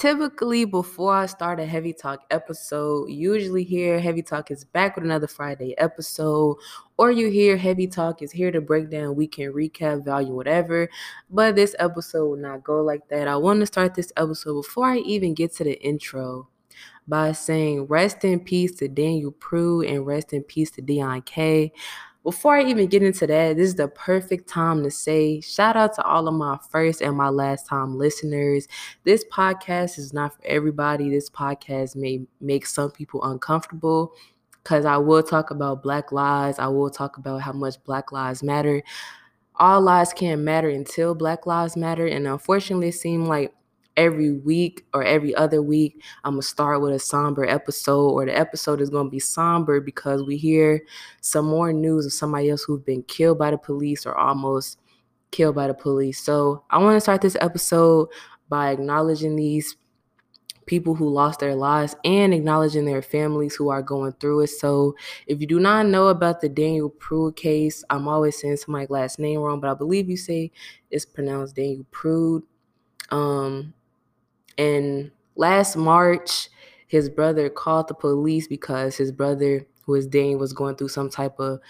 typically before I start a Heavy Talk episode, usually here Heavy Talk is back with another Friday episode, or you hear Heavy Talk is here to break down weekend recap, value, whatever. But this episode will not go like that. I want to start this episode before I even get to the intro by saying rest in peace to Daniel Prude and rest in peace to Deon Kay. Before I even get into that, this is the perfect time to say shout out to all of my first and my last time listeners. This podcast is not for everybody. This podcast may make some people uncomfortable because I will talk about Black lives. I will talk about how much Black lives matter. All lives can't matter until Black lives matter. And unfortunately, it seemed like every week or every other week, I'm gonna start with a somber episode, or the episode is gonna be somber because we hear some more news of somebody else who's been killed by the police or almost killed by the police. So I want to start this episode by acknowledging these people who lost their lives and acknowledging their families who are going through it. So, if you do not know about the Daniel Prude case, I'm always saying my last name wrong, but I believe you say it's pronounced Daniel Prude. Um, and last March, his brother called the police because his brother, who is Dane, was going through some type of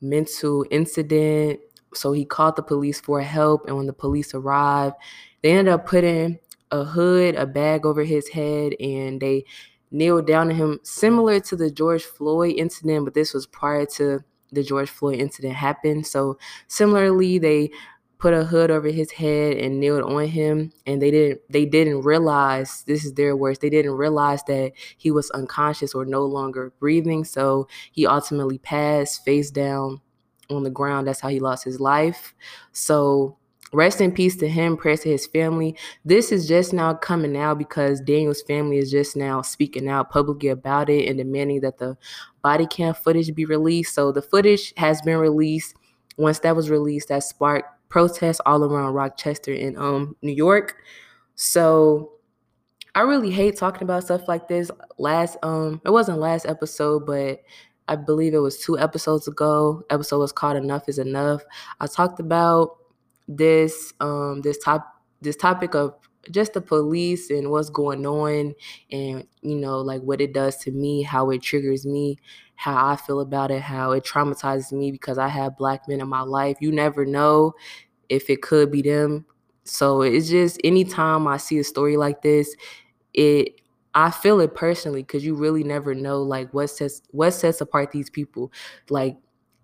mental incident. So he called the police for help. And when the police arrived, they ended up putting a hood, a bag over his head, and they kneeled down to him, similar to the George Floyd incident, but this was prior to the George Floyd incident happened. So similarly, they put a hood over his head and kneeled on him and they didn't they didn't realize this is their words they didn't realize that he was unconscious or no longer breathing. So he ultimately passed face down on the ground. That's how he lost his life. So rest in peace to him prayers to his family. This is just now coming out because daniel's family is just now speaking out publicly about it and demanding that the body cam footage be released. So the footage has been released. Once that was released that sparked protests all around Rochester in um New York. So I really hate talking about stuff like this. Last um it wasn't last episode, but I believe it was two episodes ago. Episode was called Enough is Enough. I talked about this um this top this topic of just the police and what's going on and you know like what it does to me how it triggers me how i feel about it how it traumatizes me because i have black men in my life you never know if it could be them so it's just anytime i see a story like this it I feel it personally because you really never know like what sets what sets apart these people. Like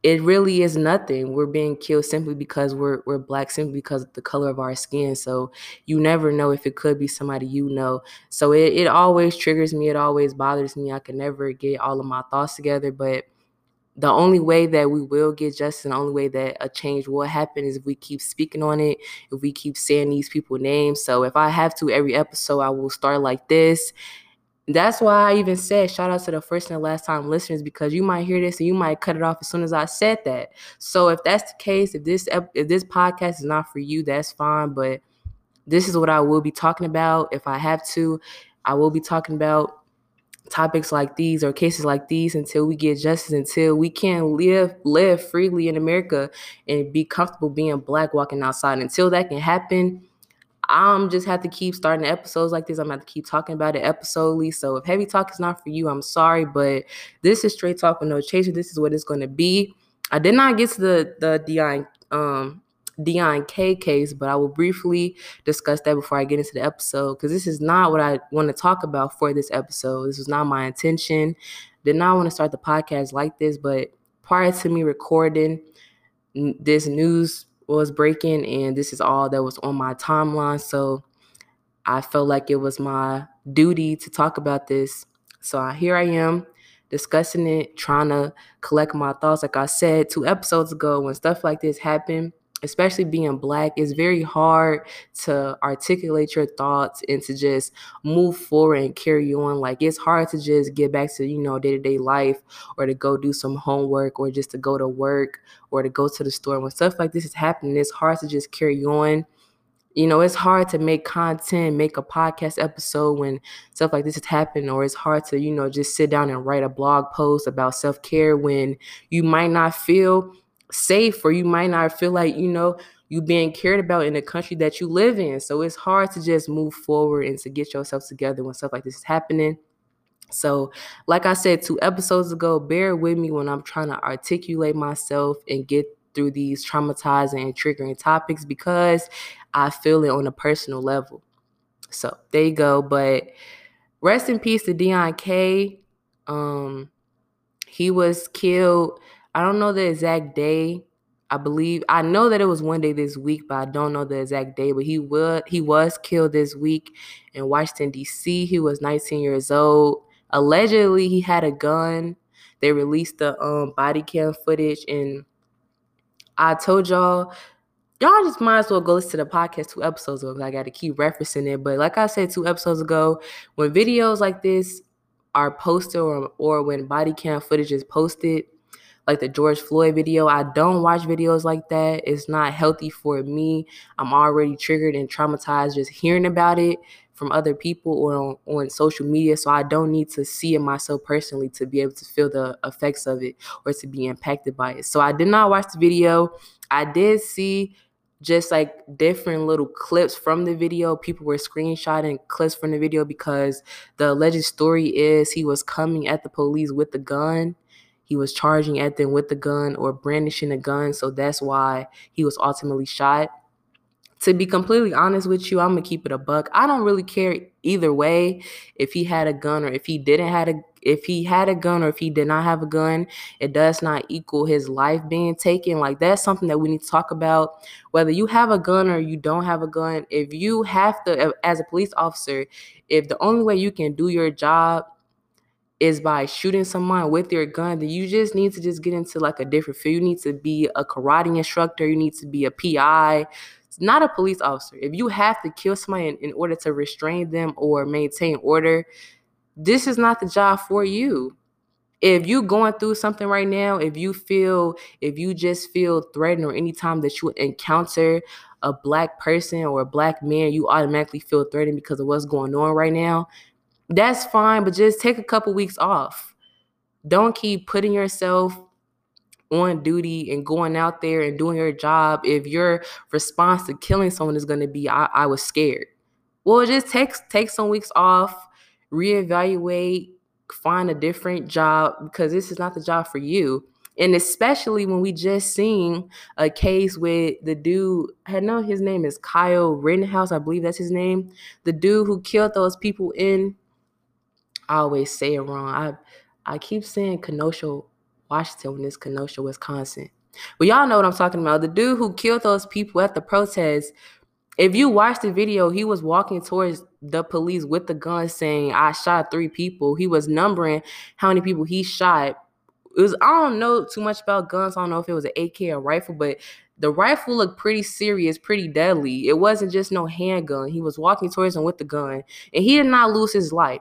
it really is nothing. We're being killed simply because we're we're black, simply because of the color of our skin. So you never know if it could be somebody you know. So it, it always triggers me, it always bothers me. I can never get all of my thoughts together. But the only way that we will get justice and the only way that a change will happen is if we keep speaking on it, if we keep saying these people names. So if I have to every episode, I will start like this that's why I even said shout out to the first and last time listeners because you might hear this and you might cut it off as soon as I said that. So if that's the case, if this if this podcast is not for you, that's fine. But this is what I will be talking about. If I have to, I will be talking about topics like these or cases like these until we get justice, until we can live live freely in America and be comfortable being black walking outside. Until that can happen I'm just have to keep starting episodes like this. I'm gonna have to keep talking about it episodely. So if heavy talk is not for you, I'm sorry, but this is straight talk with no chaser. This is what it's gonna be. I did not get to the the Deon um Deon Kay case, but I will briefly discuss that before I get into the episode because this is not what I want to talk about for this episode. This was not my intention. Did not want to start the podcast like this, but prior to me recording this news was breaking and this is all that was on my timeline. So i felt like it was my duty to talk about this. So here i am discussing it trying to collect my thoughts. Like i said two episodes ago when stuff like this happened especially being black, it's very hard to articulate your thoughts and to just move forward and carry on. Like it's hard to just get back to, you know, day-to-day life or to go do some homework or just to go to work or to go to the store. When stuff like this is happening, it's hard to just carry on. You know, it's hard to make content, make a podcast episode when stuff like this is happening, or it's hard to, you know, just sit down and write a blog post about self care when you might not feel safe or you might not feel like you know you being cared about in the country that you live in. So it's hard to just move forward and to get yourself together when stuff like this is happening. So, like I said two episodes ago, bear with me when I'm trying to articulate myself and get through these traumatizing and triggering topics because I feel it on a personal level. So, there you go. But rest in peace to Deon Kay. Um, he was killed. I don't know the exact day. I believe I know that it was one day this week, but I don't know the exact day. But he would he was killed this week in Washington D.C. He was 19 years old. Allegedly, he had a gun. They released the um, body cam footage, and I told y'all, y'all just might as well go listen to the podcast two episodes ago. I got to keep referencing it. But like I said two episodes ago, when videos like this are posted or, or when body cam footage is posted, like the George Floyd video. I don't watch videos like that. It's not healthy for me. I'm already triggered and traumatized just hearing about it from other people or on, on social media. So I don't need to see it myself personally to be able to feel the effects of it or to be impacted by it. So I did not watch the video. I did see just like different little clips from the video. People were screenshotting clips from the video because the alleged story is he was coming at the police with the gun he was charging at them with the gun or brandishing a gun. So that's why he was ultimately shot. To be completely honest with you, I'm gonna keep it a buck. I don't really care either way if he had a gun or if he didn't had a if he had a gun or if he did not have a gun, it does not equal his life being taken. Like that's something that we need to talk about. Whether you have a gun or you don't have a gun, if you have to as a police officer, if the only way you can do your job is by shooting someone with your gun, then you just need to just get into like a different field. You need to be a karate instructor, you need to be a PI, not a police officer. If you have to kill somebody in, in order to restrain them or maintain order, this is not the job for you. If you're going through something right now, if you feel, if you just feel threatened or anytime that you encounter a black person or a black man, you automatically feel threatened because of what's going on right now, that's fine, but just take a couple weeks off. Don't keep putting yourself on duty and going out there and doing your job if your response to killing someone is going to be I, I was scared. Well, just take take some weeks off, reevaluate, find a different job because this is not the job for you. And especially when we just seen a case with the dude, I know his name is Kyle Rittenhouse, I believe that's his name. The dude who killed those people in I always say it wrong. I I keep saying Kenosha, Washington when it's Kenosha, Wisconsin. But y'all know what I'm talking about. The dude who killed those people at the protest. If you watch the video, he was walking towards the police with the gun saying, I shot three people. He was numbering how many people he shot. It was I don't know too much about guns. I don't know if it was an AK or rifle, but the rifle looked pretty serious, pretty deadly. It wasn't just no handgun. He was walking towards him with the gun, and he did not lose his life.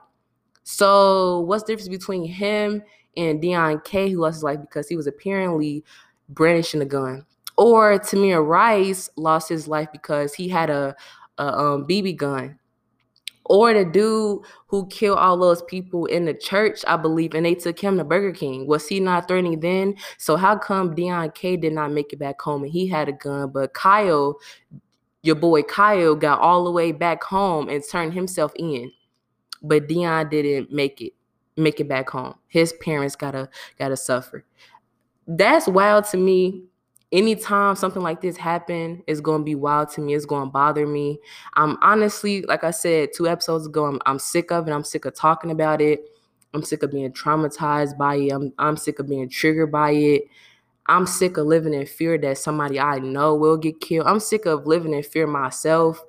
So what's the difference between him and Deon Kay, who lost his life because he was apparently brandishing a gun? Or Tamir Rice lost his life because he had a, a um, BB gun. Or the dude who killed all those people in the church, I believe, and they took him to Burger King. Was he not threatening then? So how come Deon Kay did not make it back home and he had a gun, but Kyle, your boy Kyle, got all the way back home and turned himself in? But Deon didn't make it make it back home. His parents gotta gotta suffer. That's wild to me. Anytime something like this happen, it's gonna be wild to me. It's gonna bother me. I'm honestly, like I said two episodes ago, I'm, I'm sick of it. I'm sick of talking about it. I'm sick of being traumatized by it. I'm, I'm sick of being triggered by it. I'm sick of living in fear that somebody I know will get killed. I'm sick of living in fear myself.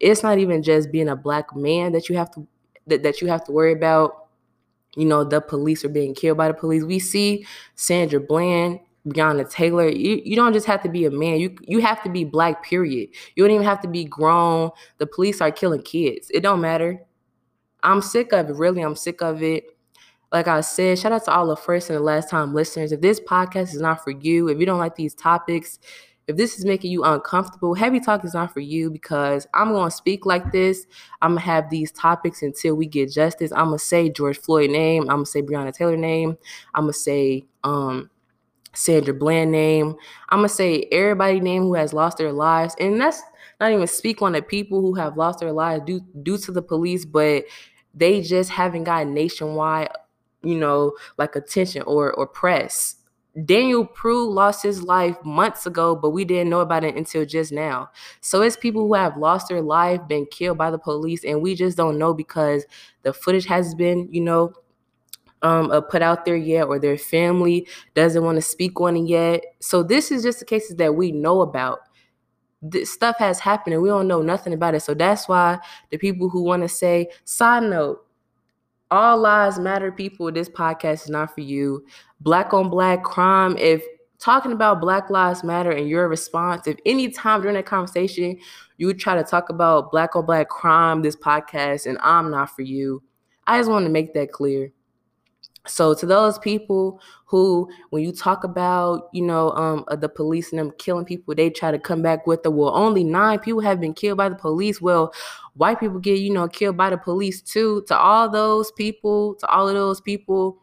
It's not even just being a black man that you have to that, that you have to worry about. You know, the police are being killed by the police. We see Sandra Bland, Breonna Taylor. You, you don't just have to be a man. You you have to be black, period. You don't even have to be grown. The police are killing kids. It don't matter. I'm sick of it. Really, I'm sick of it. Like I said, shout out to all the first and the last time listeners. If this podcast is not for you, if you don't like these topics, if this is making you uncomfortable, heavy talk is not for you because I'm going to speak like this. I'm going to have these topics until we get justice. I'm going to say George Floyd name. I'm going to say Breonna Taylor name. I'm going to say um, Sandra Bland name. I'm gonna say everybody name who has lost their lives, and that's not even speak on the people who have lost their lives due due to the police, but they just haven't gotten nationwide, you know, like attention or or press. Daniel Prude lost his life months ago, but we didn't know about it until just now. So it's people who have lost their life, been killed by the police, and we just don't know because the footage has been, you know, um, uh, put out there yet, or their family doesn't want to speak on it yet. So this is just the cases that we know about. This stuff has happened and we don't know nothing about it. So that's why the people who want to say, side note, all lives matter, people. This podcast is not for you. Black on black crime. If talking about Black Lives Matter and your response, if any time during that conversation you try to talk about black on black crime, this podcast, and I'm not for you, I just want to make that clear. So to those people who, when you talk about, you know, um, uh, the police and them killing people, they try to come back with the well, only nine people have been killed by the police. Well, white people get, you know, killed by the police too. To all those people, to all of those people,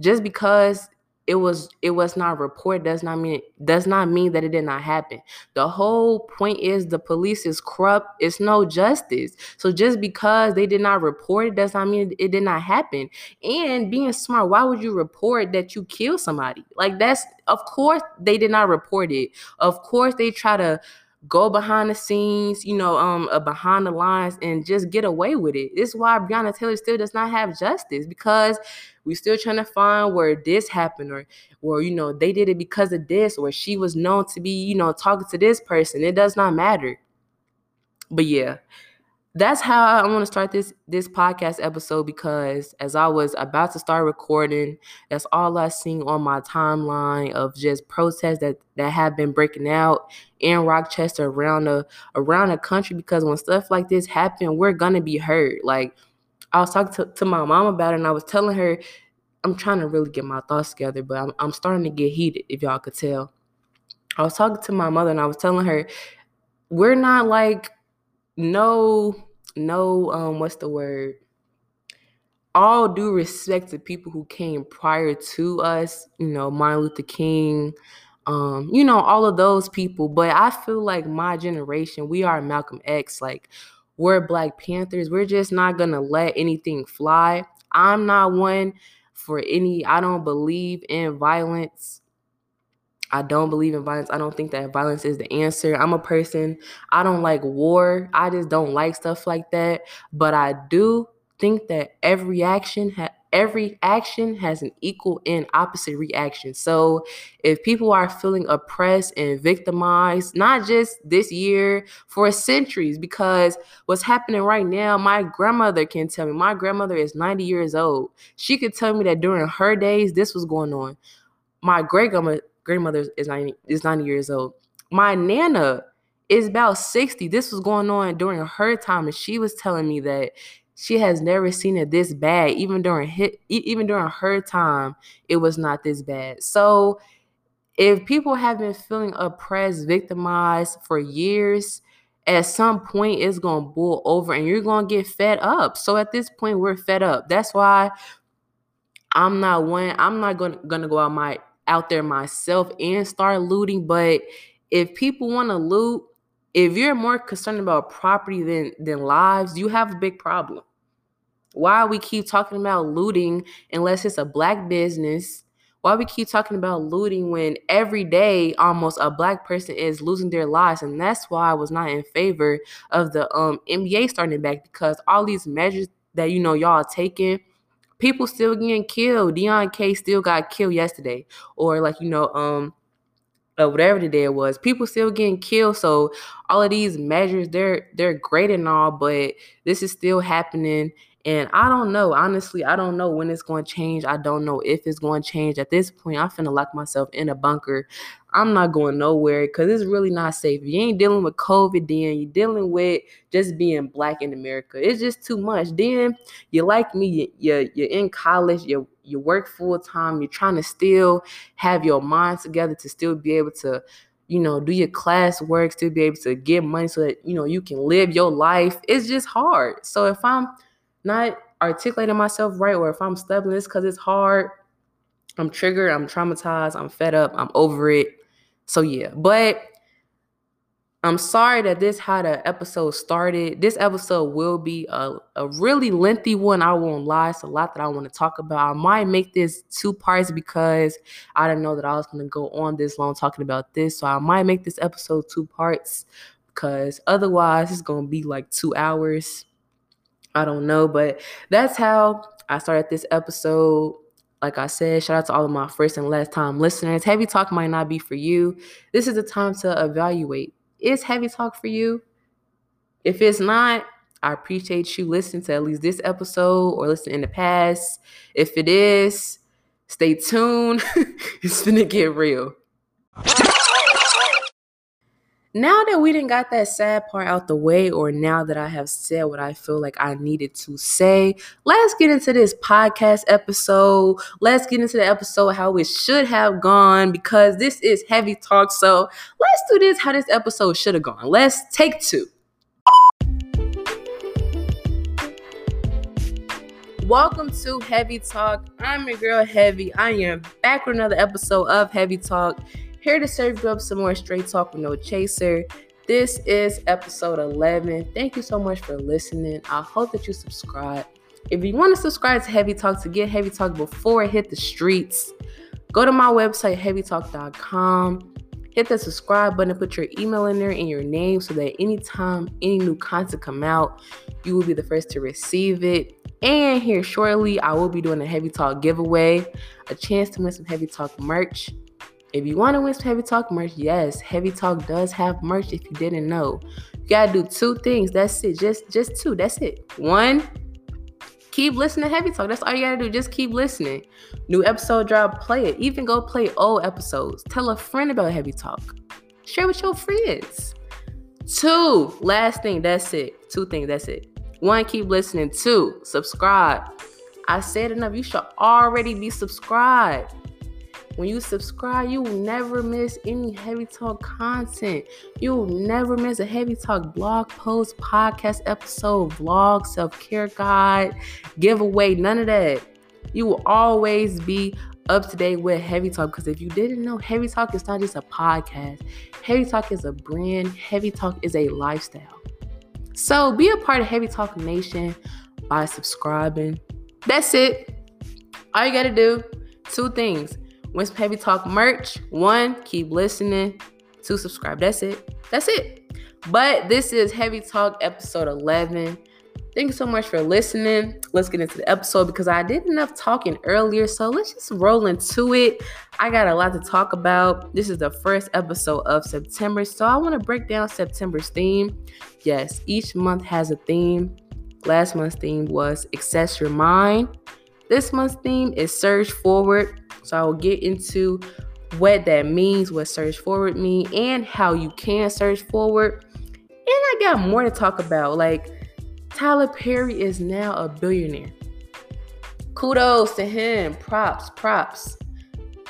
just because it was it was not reported does not mean it does not mean that it did not happen. The whole point is the police is corrupt. It's no justice. So just because they did not report it does not mean it did not happen. And being smart, why would you report that you kill somebody? Like that's of course they did not report it. Of course they try to go behind the scenes, you know, um, uh, behind the lines and just get away with it. This is why Breonna Taylor still does not have justice because we're still trying to find where this happened or, or you know, they did it because of this or she was known to be, you know, talking to this person. It does not matter. But yeah, that's how I want to start this this podcast episode because as I was about to start recording, that's all I seen on my timeline of just protests that that have been breaking out in Rochester around the around the country. Because when stuff like this happen, we're gonna be hurt. Like I was talking to, to my mom about it, and I was telling her I'm trying to really get my thoughts together, but I'm I'm starting to get heated. If y'all could tell, I was talking to my mother, and I was telling her we're not like no no um what's the word? All due respect to people who came prior to us you know martin luther king um you know all of those people. But i feel like my generation we are malcolm x like we're black panthers. We're just not gonna let anything fly. I'm not one for any i don't believe in violence I don't believe in violence. I don't think that violence is the answer. I'm a person, I don't like war. I just don't like stuff like that. But I do think that every action every action has an equal and opposite reaction. So if people are feeling oppressed and victimized, not just this year, for centuries, because what's happening right now, my grandmother can tell me. My grandmother is 90 years old. She could tell me that during her days, this was going on. My great grandma grandmother is 90 is 90 years old. My nana is about 60. This was going on during her time, and she was telling me that she has never seen it this bad. Even during hit, even during her time, it was not this bad. So if people have been feeling oppressed, victimized for years, at some point it's gonna boil over and you're gonna get fed up. So at this point, we're fed up. That's why I'm not one, I'm not gonna, gonna go out my out there myself and start looting. But if people want to loot, if you're more concerned about property than than lives, you have a big problem. Why we keep talking about looting unless it's a black business? Why we keep talking about looting when every day almost a black person is losing their lives? And that's why I was not in favor of the um NBA starting back because all these measures that you know y'all taking people still getting killed. Deon Kay still got killed yesterday, or like you know, um, uh, whatever the day it was. People still getting killed. So all of these measures, they're they're great and all, but this is still happening. And I don't know. Honestly, I don't know when it's going to change. I don't know if it's going to change. At this point, I'm finna lock myself in a bunker. I'm not going nowhere because it's really not safe. You ain't dealing with COVID, then you're dealing with just being black in America. It's just too much. Then you like me, you're, you're in college, you you work full time, you're trying to still have your mind together to still be able to you know, do your class still be able to get money so that, you know, you can live your life. It's just hard. So if I'm not articulating myself right or if I'm stumbling, it's because it's hard. I'm triggered, I'm traumatized, I'm fed up, I'm over it. So yeah, but I'm sorry that this how the episode started. This episode will be a, a really lengthy one. I won't lie. It's a lot that I want to talk about. I might make this two parts because I didn't know that I was going to go on this long talking about this. So I might make this episode two parts because otherwise it's going to be like two hours. I don't know. But that's how I started this episode. Like I said, shout out to all of my first and last time listeners. Heavy talk might not be for you. This is the time to evaluate is heavy talk for you? If it's not, I appreciate you listening to at least this episode or listen in the past. If it is, stay tuned. it's gonna get real. Now that we didn't got that sad part out the way, or now that I have said what I feel like I needed to say, let's get into this podcast episode. Let's get into the episode how it should have gone because this is heavy talk. So let's do this how this episode should have gone. Let's take two. Welcome to Heavy Talk. I'm your girl Heavy. I am back with another episode of Heavy Talk. Here to serve you up some more straight talk with no chaser. This is episode 11. Thank you so much for listening. I hope that you subscribe. If you want to subscribe to Heavy Talk to get Heavy Talk before it hit the streets, go to my website, heavytalk.com. Hit the subscribe button, put your email in there and your name so that anytime any new content come out, you will be the first to receive it. And here shortly, I will be doing a Heavy Talk giveaway, a chance to win some Heavy Talk merch. If you want to win some Heavy Talk merch, yes, Heavy Talk does have merch if you didn't know. You gotta do two things. That's it. Just just two. That's it. One, keep listening to Heavy Talk. That's all you gotta do. Just keep listening. New episode drop, play it. Even go play old episodes. Tell a friend about Heavy Talk. Share with your friends. Two, last thing, that's it. Two things, that's it. One, keep listening. Two, subscribe. I said enough. You should already be subscribed. When you subscribe, you will never miss any Heavy Talk content. You will never miss a Heavy Talk blog post, podcast episode, vlog, self care guide, giveaway, none of that. You will always be up to date with Heavy Talk because if you didn't know, Heavy Talk is not just a podcast, Heavy Talk is a brand, Heavy Talk is a lifestyle. So be a part of Heavy Talk Nation by subscribing. That's it. All you got to do, two things Wins Heavy Talk merch. One, keep listening. Two, subscribe. That's it. That's it. But this is Heavy Talk episode 11. Thank you so much for listening. Let's get into the episode because I did enough talking earlier. So let's just roll into it. I got a lot to talk about. This is the first episode of September. So I want to break down September's theme. Yes, each month has a theme. Last month's theme was Access Your Mind. This month's theme is Surge Forward. So I will get into what that means, what surge forward mean, and how you can surge forward. And I got more to talk about. Like Tyler Perry is now a billionaire. Kudos to him. Props, props.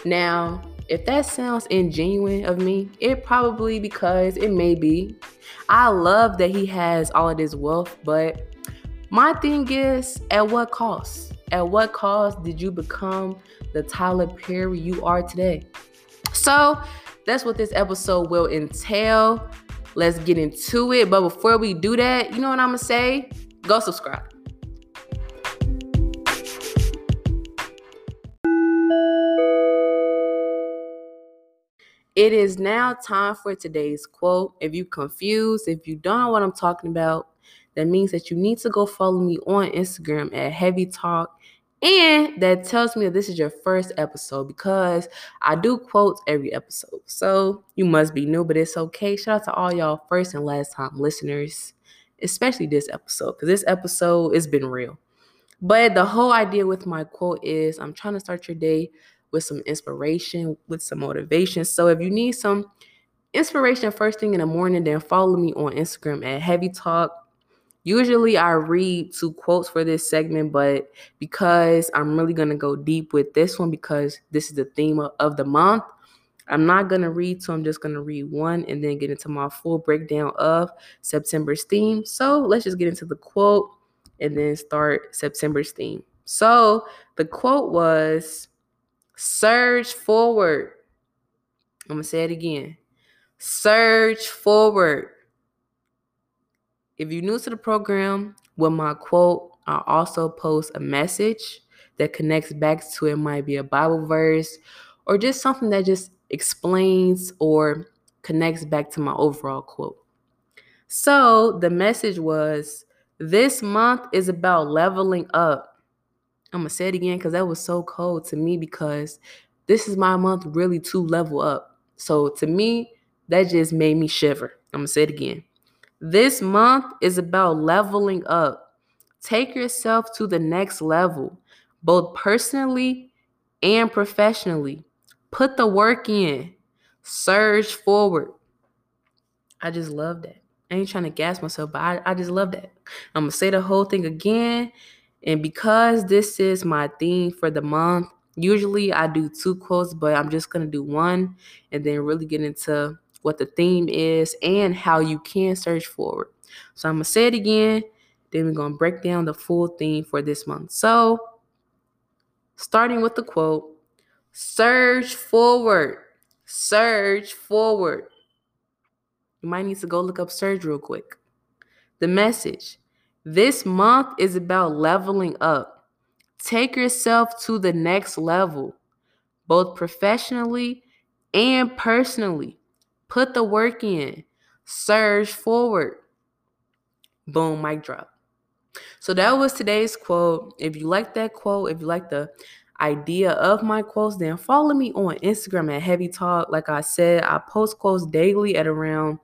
Now, if that sounds ingenuine of me, it probably because it may be. I love that he has all of this wealth, but my thing is, at what cost? At what cost did you become the Tyler Perry you are today? So that's what this episode will entail. Let's get into it. But before we do that, you know what I'm gonna say? Go subscribe. It is now time for today's quote. If you're confused, if you don't know what I'm talking about, that means that you need to go follow me on Instagram at Heavy Talk and that tells me that this is your first episode because I do quotes every episode. So you must be new, but it's okay. Shout out to all y'all first and last time listeners, especially this episode, because this episode has been real. But the whole idea with my quote is I'm trying to start your day with some inspiration, with some motivation. So if you need some inspiration first thing in the morning, then follow me on Instagram at Heavy Talk Usually I read two quotes for this segment, but because I'm really going to go deep with this one because this is the theme of the month, I'm not going to read two. I'm just going to read one and then get into my full breakdown of September's theme. So let's just get into the quote and then start September's theme. So the quote was Surge forward. I'm going to say it again. Surge forward. If you're new to the program, with my quote, I also post a message that connects back to it might be a Bible verse or just something that just explains or connects back to my overall quote. So the message was this month is about leveling up. I'm going to say it again because that was so cold to me because this is my month really to level up. So to me, that just made me shiver. I'm going to say it again. This month is about leveling up. Take yourself to the next level, both personally and professionally. Put the work in, surge forward. I just love that. I ain't trying to gas myself, but I, I just love that. I'm going to say the whole thing again. And because this is my theme for the month, usually I do two quotes, but I'm just going to do one and then really get into what the theme is and how you can surge forward. So I'm going to say it again. Then we're going to break down the full theme for this month. So, starting with the quote Surge forward, surge forward. You might need to go look up surge real quick. The message this month is about leveling up. Take yourself to the next level, both professionally and personally. Put the work in, surge forward. Boom, mic drop. So that was today's quote. If you like that quote, if you like the idea of my quotes, then follow me on Instagram at Heavy Talk. Like I said, I post quotes daily at around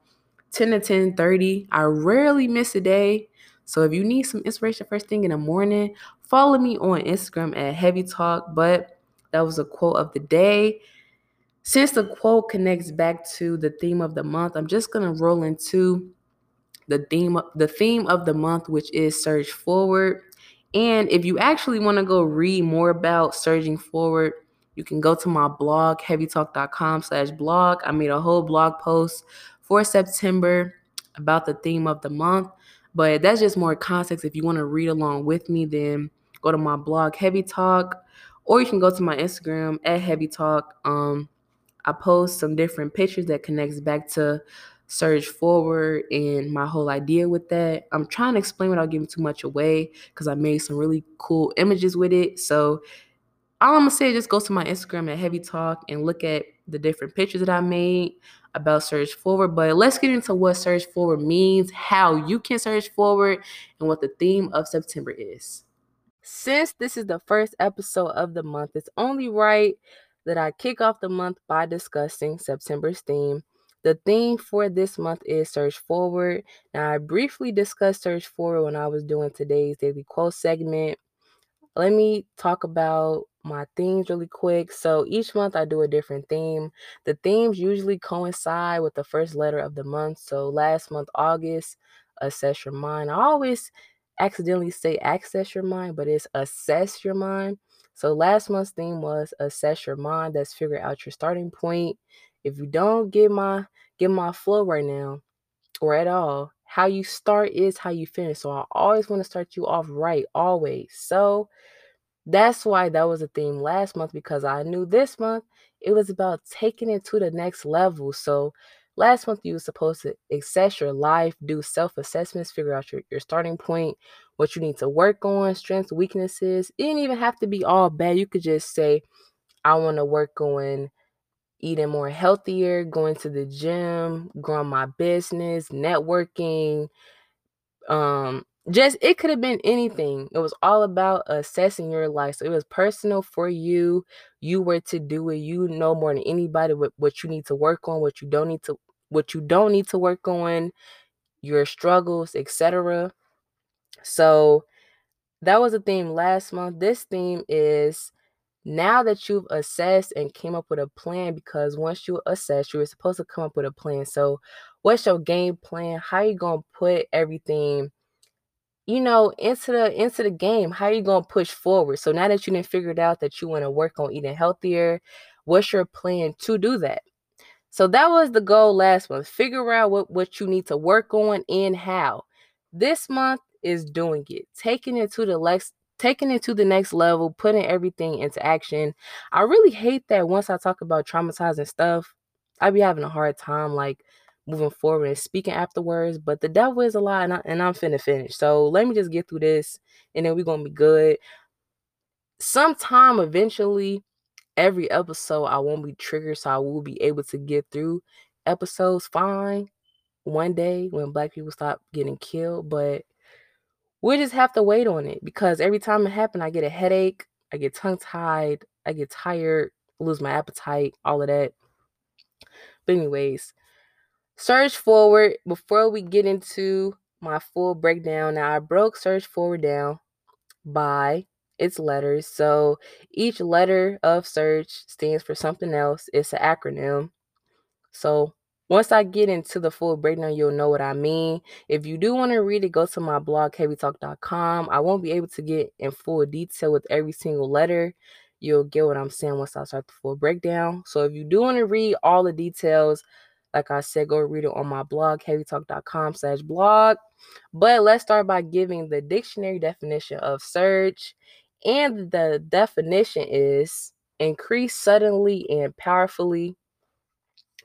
10 to 10 30. I rarely miss a day. So if you need some inspiration first thing in the morning, follow me on Instagram at Heavy Talk. But that was a quote of the day. Since the quote connects back to the theme of the month, I'm just gonna roll into the theme the theme of the month, which is surge forward. And if you actually want to go read more about surging forward, you can go to my blog, heavytalk.com slash blog. I made a whole blog post for September about the theme of the month. But that's just more context. If you want to read along with me, then go to my blog, Heavy Talk, or you can go to my Instagram at Heavy Talk. Um, I post some different pictures that connects back to surge forward and my whole idea with that. I'm trying to explain without giving too much away because I made some really cool images with it. So all I'm gonna say is just go to my Instagram at Heavy Talk and look at the different pictures that I made about Surge Forward. But let's get into what Surge Forward means, how you can surge forward, and what the theme of September is. Since this is the first episode of the month, it's only right that I kick off the month by discussing September's theme the theme for this month is Surge Forward. Now, I briefly discussed Surge Forward when I was doing today's daily quote segment. Let me talk about my themes really quick. So each month I do a different theme. The themes usually coincide with the first letter of the month. So last month, August, assess your mind. I always accidentally say access your mind, but it's assess your mind. So last month's theme was assess your mind. That's figure out your starting point. If you don't get my get my flow right now or at all, how you start is how you finish. So I always want to start you off right, always. So that's why that was a theme last month because I knew this month it was about taking it to the next level. So last month you were supposed to assess your life, do self-assessments, figure out your, your starting point, what you need to work on, strengths, weaknesses. It didn't even have to be all bad. You could just say, I want to work on eating more healthier, going to the gym, growing my business, networking. Um, just it could have been anything. It was all about assessing your life. So it was personal for you. You were to do it. You know more than anybody what, what you need to work on, what you don't need to what you don't need to work on, your struggles, etc. So that was a theme last month. This theme is now that you've assessed and came up with a plan because once you assess you were supposed to come up with a plan so what's your game plan how are you to put everything you know into the into the game how are you to push forward? So now that you didn't figure it out that you want to work on eating healthier what's your plan to do that? So that was the goal last month figure out what what you need to work on and how. This month is doing it taking it to the next taking it to the next level, putting everything into action. I really hate that once I talk about traumatizing stuff, I be having a hard time like moving forward and speaking afterwards. But the devil is a lie, and, I, and I'm finna finish. So let me just get through this, and then we're gonna be good. Sometime eventually, every episode I won't be triggered, so I will be able to get through episodes fine one day when black people stop getting killed, but we just have to wait on it because every time it happens, I get a headache, I get tongue tied, I get tired, lose my appetite, all of that. But, anyways, Surge Forward, before we get into my full breakdown, now I broke Surge Forward down by its letters. So each letter of Surge stands for something else, it's an acronym. So once I get into the full breakdown, you'll know what I mean. If you do want to read it, go to my blog, heavytalk.com. I won't be able to get in full detail with every single letter. You'll get what I'm saying once I start the full breakdown. So if you do want to read all the details, like I said, go read it on my blog, heavytalk.com slash blog. But let's start by giving the dictionary definition of surge. And the definition is increase suddenly and powerfully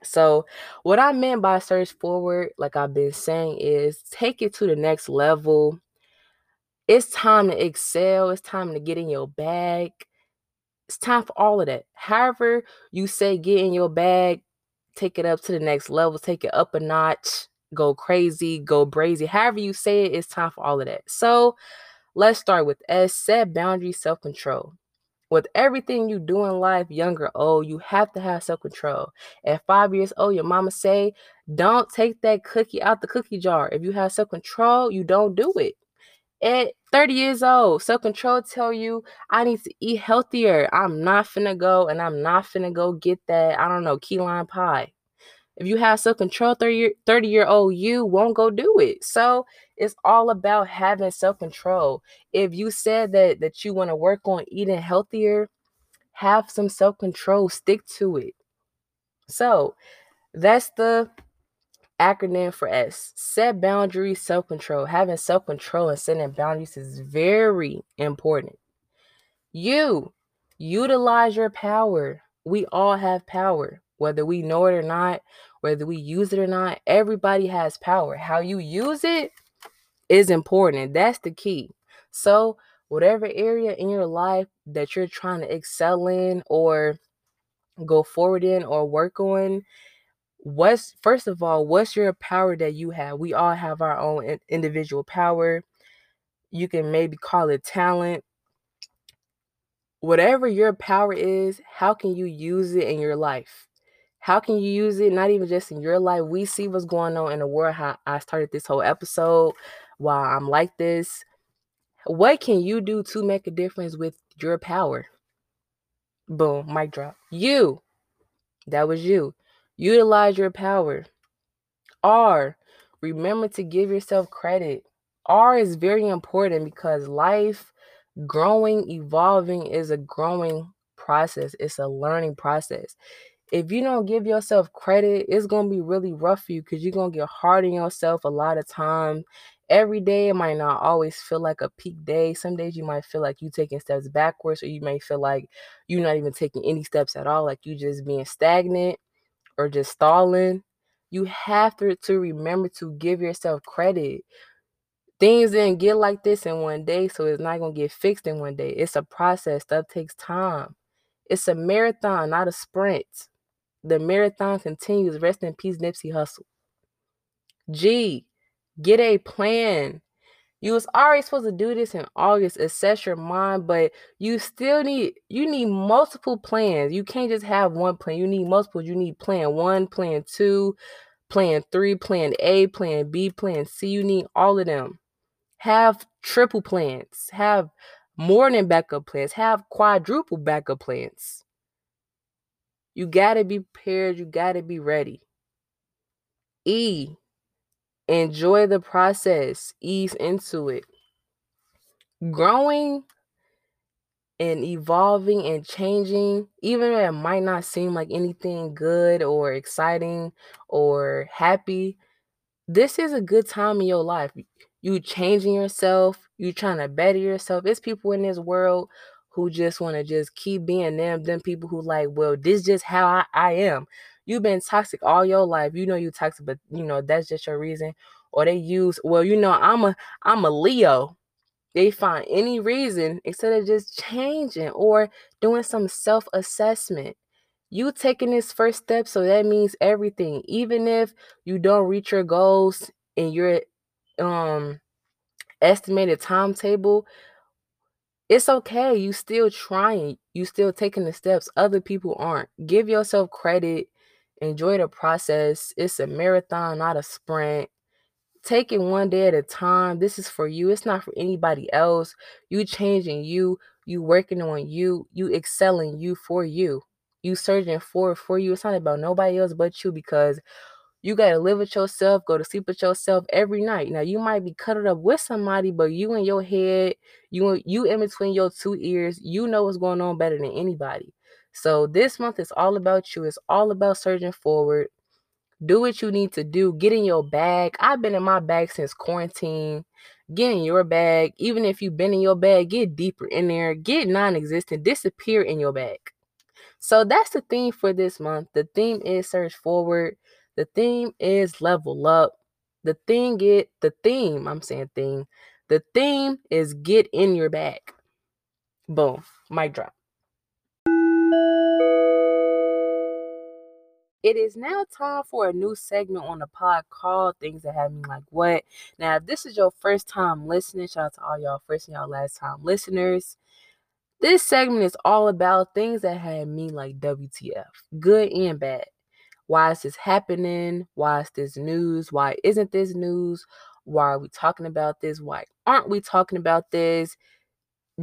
so, what I meant by surge forward, like I've been saying, is take it to the next level. It's time to excel. It's time to get in your bag. It's time for all of that. However, you say get in your bag, take it up to the next level, take it up a notch, go crazy, go brazy. However, you say it, it's time for all of that. So, let's start with S set boundaries, self control with everything you do in life, young or old, you have to have self control. At five years old, your mama say, "Don't take that cookie out the cookie jar." If you have self control, you don't do it. At 30 years old, self control tell you, "I need to eat healthier. I'm not finna go and I'm not finna go get that. I don't know key lime pie." If you have self control, 30 year, 30 year old you won't go do it. So it's all about having self control. If you said that that you want to work on eating healthier, have some self control, stick to it. So that's the acronym for S. Set boundaries, self control. Having self control and setting boundaries is very important. You utilize your power. We all have power whether we know it or not, whether we use it or not, everybody has power. How you use it is important. That's the key. So, whatever area in your life that you're trying to excel in or go forward in or work on, what's first of all, what's your power that you have? We all have our own individual power. You can maybe call it talent. Whatever your power is, how can you use it in your life? How can you use it? Not even just in your life. We see what's going on in the world. How I started this whole episode while I'm like this. What can you do to make a difference with your power? Boom, mic drop. You. That was you. Utilize your power. R. Remember to give yourself credit. R is very important because life, growing, evolving is a growing process. It's a learning process if you don't give yourself credit, it's gonna be really rough for you because you're gonna get hard on yourself a lot of time. Every day it might not always feel like a peak day. Some days you might feel like you're taking steps backwards, or you may feel like you're not even taking any steps at all, like you're just being stagnant or just stalling. You have to, to remember to give yourself credit. Things didn't get like this in one day, so it's not gonna get fixed in one day. It's a process. Stuff takes time. It's a marathon, not a sprint. The marathon continues. Rest in peace, Nipsey Hussle. G, get a plan. You was already supposed to do this in August, assess your mind, but you still need you need multiple plans. You can't just have one plan. You need multiple. You need plan one, plan two, plan three, plan A, plan B, plan C. You need all of them. Have triple plans. Have more than backup plans. Have quadruple backup plans. You got to be prepared. You got to be ready. E, enjoy the process, ease into it. Growing and evolving and changing, even if it might not seem like anything good or exciting or happy, this is a good time in your life. You changing yourself, You trying to better yourself. It's people in this world who just want to just keep being them. Them people who like, well, this just how I, I am. You've been toxic all your life. You know you toxic, but you know that's just your reason. Or they use, well, you know, I'm a I'm a Leo. They find any reason instead of just changing or doing some self-assessment. You taking this first step, so that means everything. Even if you don't reach your goals in your um estimated timetable, it's okay. You still trying. You still taking the steps. Other people aren't. Give yourself credit. Enjoy the process. It's a marathon, not a sprint. Take it one day at a time. This is for you. It's not for anybody else. You changing you. You working on you. You excelling you for you. You searching for for you. It's not about nobody else but you because you got to live with yourself, go to sleep with yourself every night. Now you might be cut up with somebody, but you in your head, you you in between your two ears, you know what's going on better than anybody. So this month is all about you. It's all about surging forward. Do what you need to do. Get in your bag. I've been in my bag since quarantine. Get in your bag. Even if you've been in your bag, get deeper in there. Get non-existent. Disappear in your bag. So that's the theme for this month. The theme is surge forward. The theme is level up. The thing get the theme, I'm saying theme. The theme is get in your bag. Boom. Mic drop. It is now time for a new segment on the pod called Things That Have Me Like What. Now, if this is your first time listening, shout out to all y'all first and y'all last time listeners. This segment is all about things that had me like WTF, good and bad. Why is this happening? Why is this news? Why isn't this news? Why are we talking about this? Why aren't we talking about this?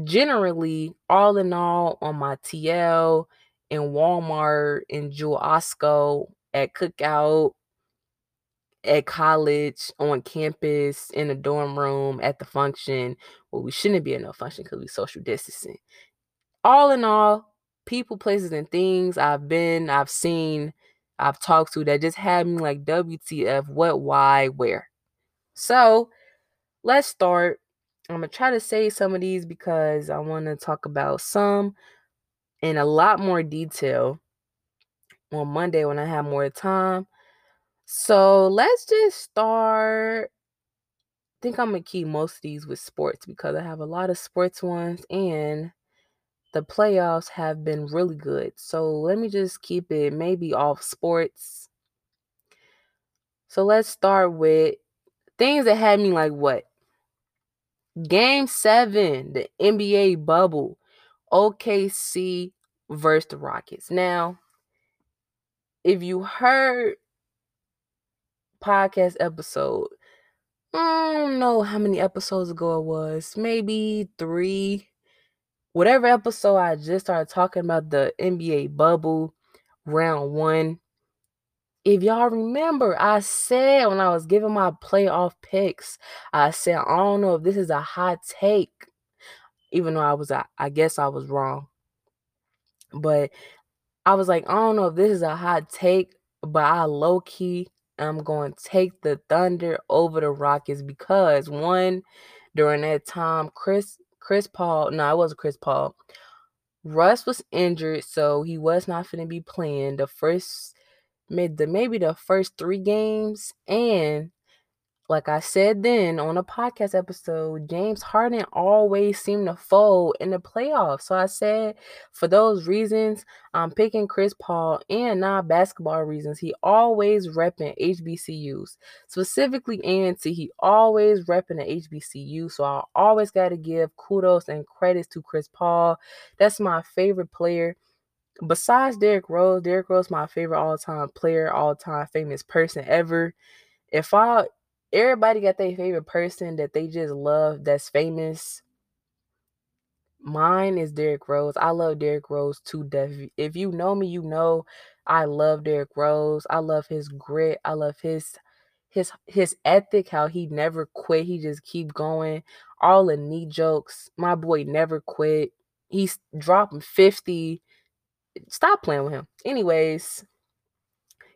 Generally, all in all, on my TL, in Walmart, in Jewel Osco, at Cookout, at college, on campus, in a dorm room, at the function. Well, we shouldn't be in no function because we social distancing. All in all, people, places, and things I've been, I've seen, I've talked to that just had me like WTF, what, why, where. So let's start. I'm gonna try to say some of these because I want to talk about some in a lot more detail on Monday when I have more time. So let's just start. I think I'm gonna keep most of these with sports because I have a lot of sports ones and the playoffs have been really good. So let me just keep it maybe off sports. So let's start with things that had me like what? Game seven, the NBA bubble, OKC versus the Rockets. Now, if you heard podcast episode, I don't know how many episodes ago it was, maybe three, whatever episode I just started talking about the NBA bubble round one. If y'all remember, I said when I was giving my playoff picks, I said, I don't know if this is a hot take, even though I was, I guess I was wrong. But I was like, I don't know if this is a hot take, but I low key am going to take the Thunder over the Rockets because one, during that time, Chris Chris Paul, no, it wasn't Chris Paul. Russ was injured, so he was not going to be playing the first, mid the maybe the first three games, and like I said then on a podcast episode, James Harden always seemed to fold in the playoffs. So I said for those reasons, I'm picking Chris Paul and not basketball reasons. He always repping HBCUs, specifically A&T. He always repping the HBCU. So I always got to give kudos and credits to Chris Paul. That's my favorite player. Besides Derrick Rose, Derrick Rose my favorite all-time player, all-time famous person ever. If I everybody got their favorite person that they just love that's famous. Mine is Derrick Rose. I love Derrick Rose to death. If you know me, you know I love Derrick Rose. I love his grit. I love his his his ethic, how he never quit. He just keep going. All the knee jokes. My boy never quit. He's dropping 50. Stop playing with him. Anyways,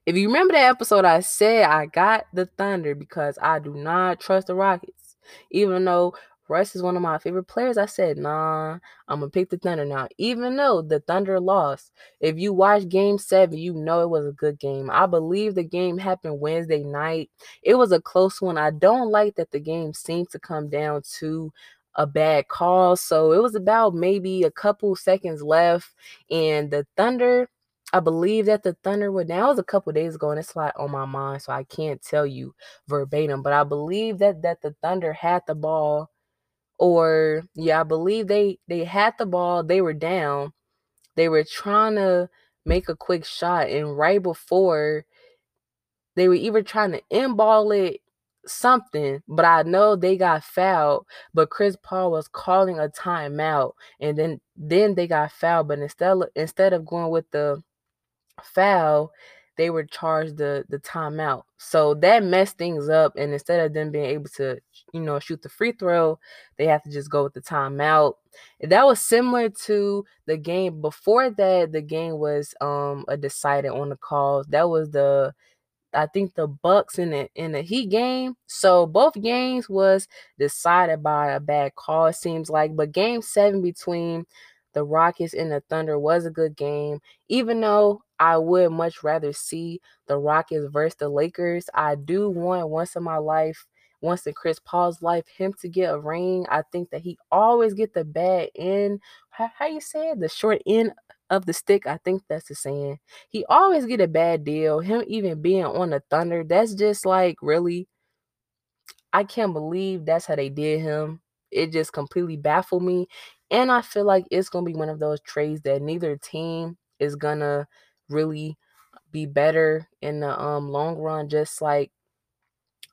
if you remember that episode, I said I got the Thunder because I do not trust the Rockets. Even though Russ is one of my favorite players. I said, nah, I'm gonna pick the Thunder now. Even though the Thunder lost. If you watch game seven, you know it was a good game. I believe the game happened Wednesday night. It was a close one. I don't like that the game seemed to come down to a bad call. So it was about maybe a couple seconds left, and the Thunder I believe that the Thunder would now was a couple days ago and it's like on my mind, so I can't tell you verbatim, but I believe that that the Thunder had the ball, or yeah, I believe they they had the ball, they were down, they were trying to make a quick shot, and right before they were even trying to inball it something, but I know they got fouled. But Chris Paul was calling a timeout, and then then they got fouled. But instead instead of going with the foul, they were charged the the timeout. So that messed things up. And instead of them being able to, you know, shoot the free throw, they have to just go with the timeout. That was similar to the game before that. The game was um a decided on the calls. That was the I think the Bucks in the in the Heat game. So both games was decided by a bad call. It seems like, but Game Seven between the Rockets and the Thunder was a good game. Even though I would much rather see the Rockets versus the Lakers, I do want once in my life, once in Chris Paul's life, him to get a ring. I think that he always get the bad end. How, how you say it? The short end of the stick. I think that's the saying. He always get a bad deal. Him even being on the Thunder, that's just like really. I can't believe that's how they did him. It just completely baffled me. And I feel like it's gonna be one of those trades that neither team is gonna really be better in the um long run, just like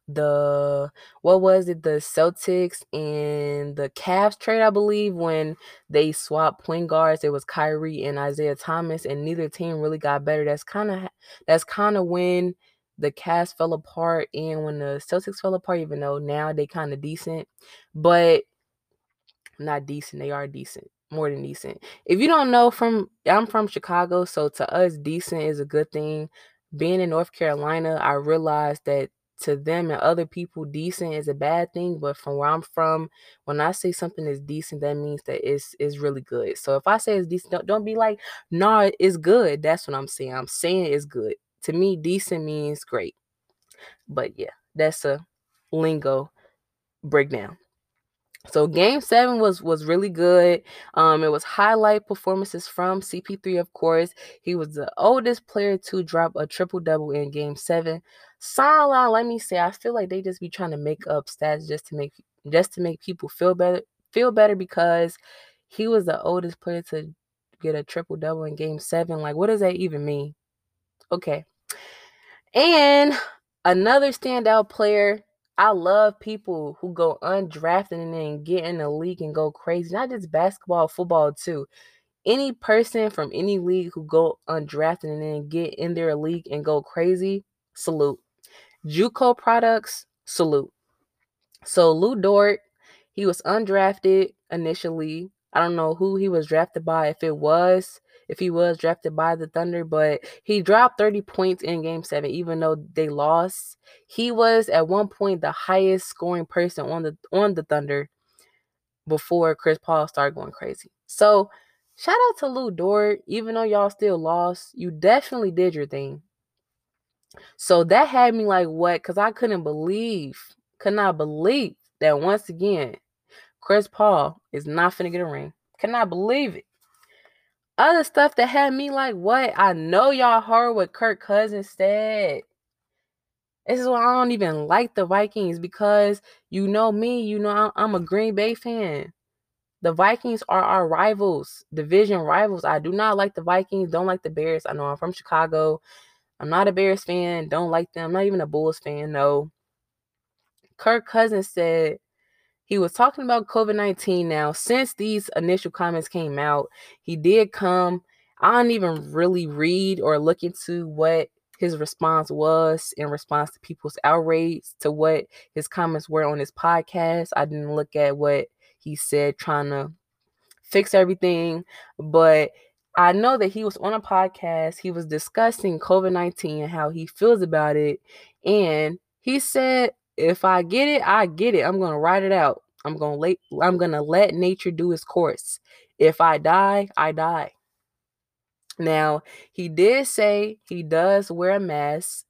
the what was it the Celtics and the Cavs trade I believe when they swapped point guards it was Kyrie and Isaiah Thomas and neither team really got better that's kind of that's kind of when the Cavs fell apart and when the Celtics fell apart even though now they kind of decent but not decent. They are decent, more than decent. If you don't know from I'm from Chicago, so to us decent is a good thing. Being in North Carolina, I realized that to them and other people decent is a bad thing but from where i'm from when i say something is decent that means that it's it's really good. So if i say it's decent don't, don't be like nah, it's good. That's what i'm saying. I'm saying it's good. To me decent means great. But yeah that's a lingo breakdown so game seven was was really good. Um, it was highlight performances from CP3, of course. He was the oldest player to drop a triple double in game seven. Sideline, let me say, I feel like they just be trying to make up stats just to make just to make people feel better, feel better because he was the oldest player to get a triple double in game seven. Like, what does that even mean? Okay. And another standout player I love people who go undrafted and then get in the league and go crazy. Not just basketball, football too. Any person from any league who go undrafted and then get in their league and go crazy, salute. JUCO products, salute. So Lu Dort, he was undrafted initially. I don't know who he was drafted by. If it was if he was drafted by the Thunder, but he dropped 30 points in game seven, even though they lost. He was at one point the highest scoring person on the on the Thunder before Chris Paul started going crazy. So shout out to Lu Dort. Even though y'all still lost, you definitely did your thing. So that had me like what? Because I couldn't believe, could not believe that once again, Chris Paul is not finna get a ring. Cannot believe it other stuff that had me like, what? I know y'all heard what Kirk Cousins said. This is why I don't even like the Vikings because you know me, you know I'm a Green Bay fan. The Vikings are our rivals, division rivals. I do not like the Vikings, don't like the Bears. I know I'm from Chicago. I'm not a Bears fan, don't like them. I'm not even a Bulls fan, no. Kirk Cousins said he was talking about COVID 19 now. Since these initial comments came out, he did come. I didn't even really read or look into what his response was in response to people's outrage to what his comments were on his podcast. I didn't look at what he said trying to fix everything, but I know that he was on a podcast. He was discussing COVID 19 and how he feels about it. And he said if I get it, I get it. I'm gonna write it out. I'm gonna let I'm gonna let nature do its course. If I die, I die. Now, he did say he does wear a mask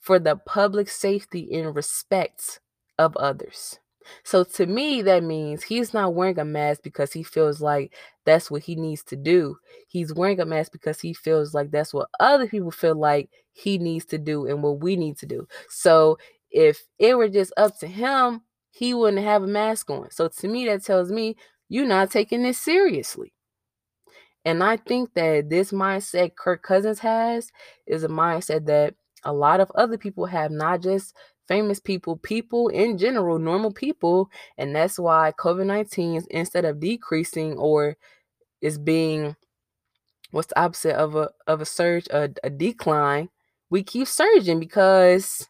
for the public safety and respect of others. So to me, that means he's not wearing a mask because he feels like that's what he needs to do. He's wearing a mask because he feels like that's what other people feel like he needs to do and what we need to do. So if it were just up to him, he wouldn't have a mask on. So to me, that tells me you're not taking this seriously. And I think that this mindset Kirk Cousins has is a mindset that a lot of other people have, not just famous people, people in general, normal people. And that's why COVID 19, instead of decreasing or is being what's the opposite of a of a surge, a, a decline, we keep surging because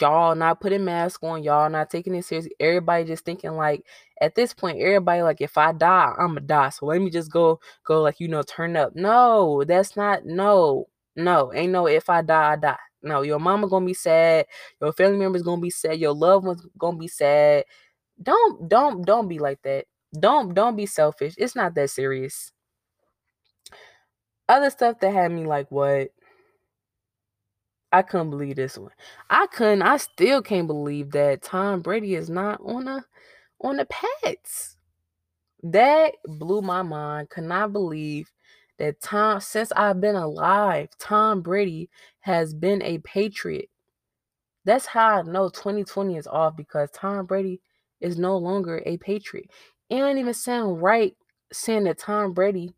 y'all not putting masks on, y'all not taking it seriously. Everybody just thinking like at this point, everybody like if I die, I'ma die. So let me just go go like you know turn up. No, that's not no, no, ain't no if I die, I die. No, your mama gonna be sad, your family members gonna be sad, your loved ones gonna be sad. Don't don't don't be like that. Don't don't be selfish. It's not that serious. Other stuff that had me like what I couldn't believe this one. I couldn't. I still can't believe that Tom Brady is not on a on the Pats. That blew my mind. Could not believe that Tom, since I've been alive, Tom Brady has been a Patriot. That's how I know 2020 is off because Tom Brady is no longer a Patriot. It don't even sound right saying that Tom Brady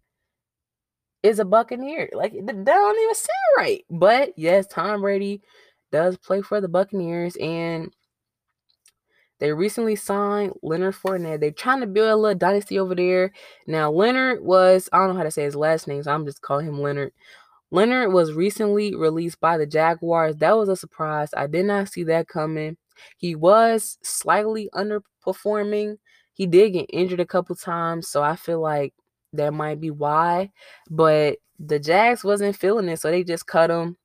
is a Buccaneer. Like that don't even sound right. But yes, Tom Brady does play for the Buccaneers, and they recently signed Leonard Fournette. They're trying to build a little dynasty over there. Now, Leonard was I don't know how to say his last name, so I'm just calling him Leonard. Leonard was recently released by the Jaguars. That was a surprise. I did not see that coming. He was slightly underperforming. He did get injured a couple times, so I feel like that might be why. But the Jags wasn't feeling it, so they just cut him.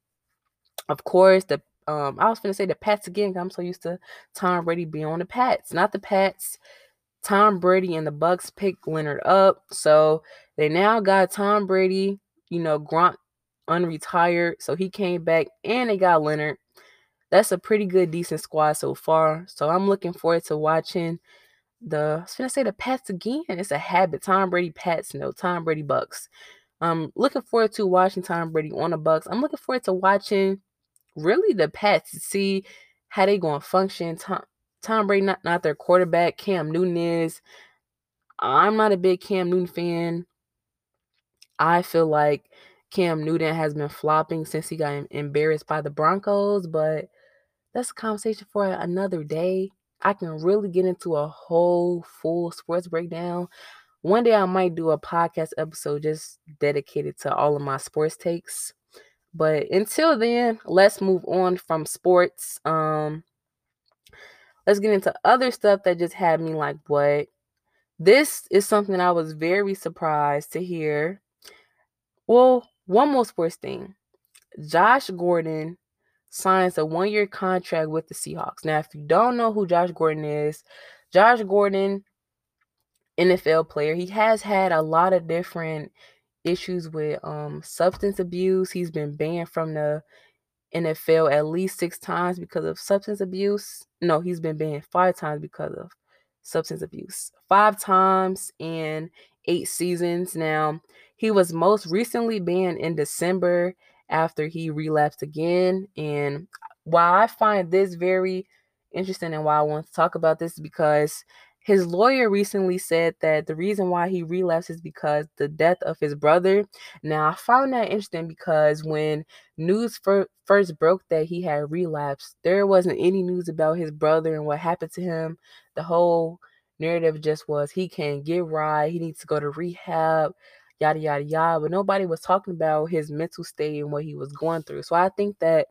Of course, the um I was gonna say the Pats again. I'm so used to Tom Brady being on the Pats, not the Pats. Tom Brady and the Bucs picked Leonard up, so they now got Tom Brady. You know, Gronk unretired, so he came back, and they got Leonard. That's a pretty good, decent squad so far. So I'm looking forward to watching the I was gonna say the Pats again. It's a habit. Tom Brady Pats, no Tom Brady Bucs. I'm looking forward to watching Tom Brady on the Bucs. I'm looking forward to watching really the Pats to see how they gonna function. Tom Tom Brady not, not their quarterback. Cam Newton is. I'm not a big Cam Newton fan. I feel like Cam Newton has been flopping since he got embarrassed by the Broncos, but that's a conversation for another day. I can really get into a whole full sports breakdown. One day I might do a podcast episode just dedicated to all of my sports takes. But until then, let's move on from sports. Um let's get into other stuff that just had me like what this is something I was very surprised to hear. Well, one more sports thing. Josh Gordon signs a one year contract with the Seahawks. Now, if you don't know who Josh Gordon is, Josh Gordon, NFL player, he has had a lot of different issues with um substance abuse. He's been banned from the NFL at least six times because of substance abuse. No, he's been banned five times because of substance abuse. Five times in eight seasons. Now, he was most recently banned in December after he relapsed again. And while I find this very interesting and why I want to talk about this because his lawyer recently said that the reason why he relapsed is because the death of his brother. Now, I found that interesting because when news fir- first broke that he had relapsed, there wasn't any news about his brother and what happened to him. The whole narrative just was he can't get right, he needs to go to rehab yada yada yada. But nobody was talking about his mental state and what he was going through. So I think that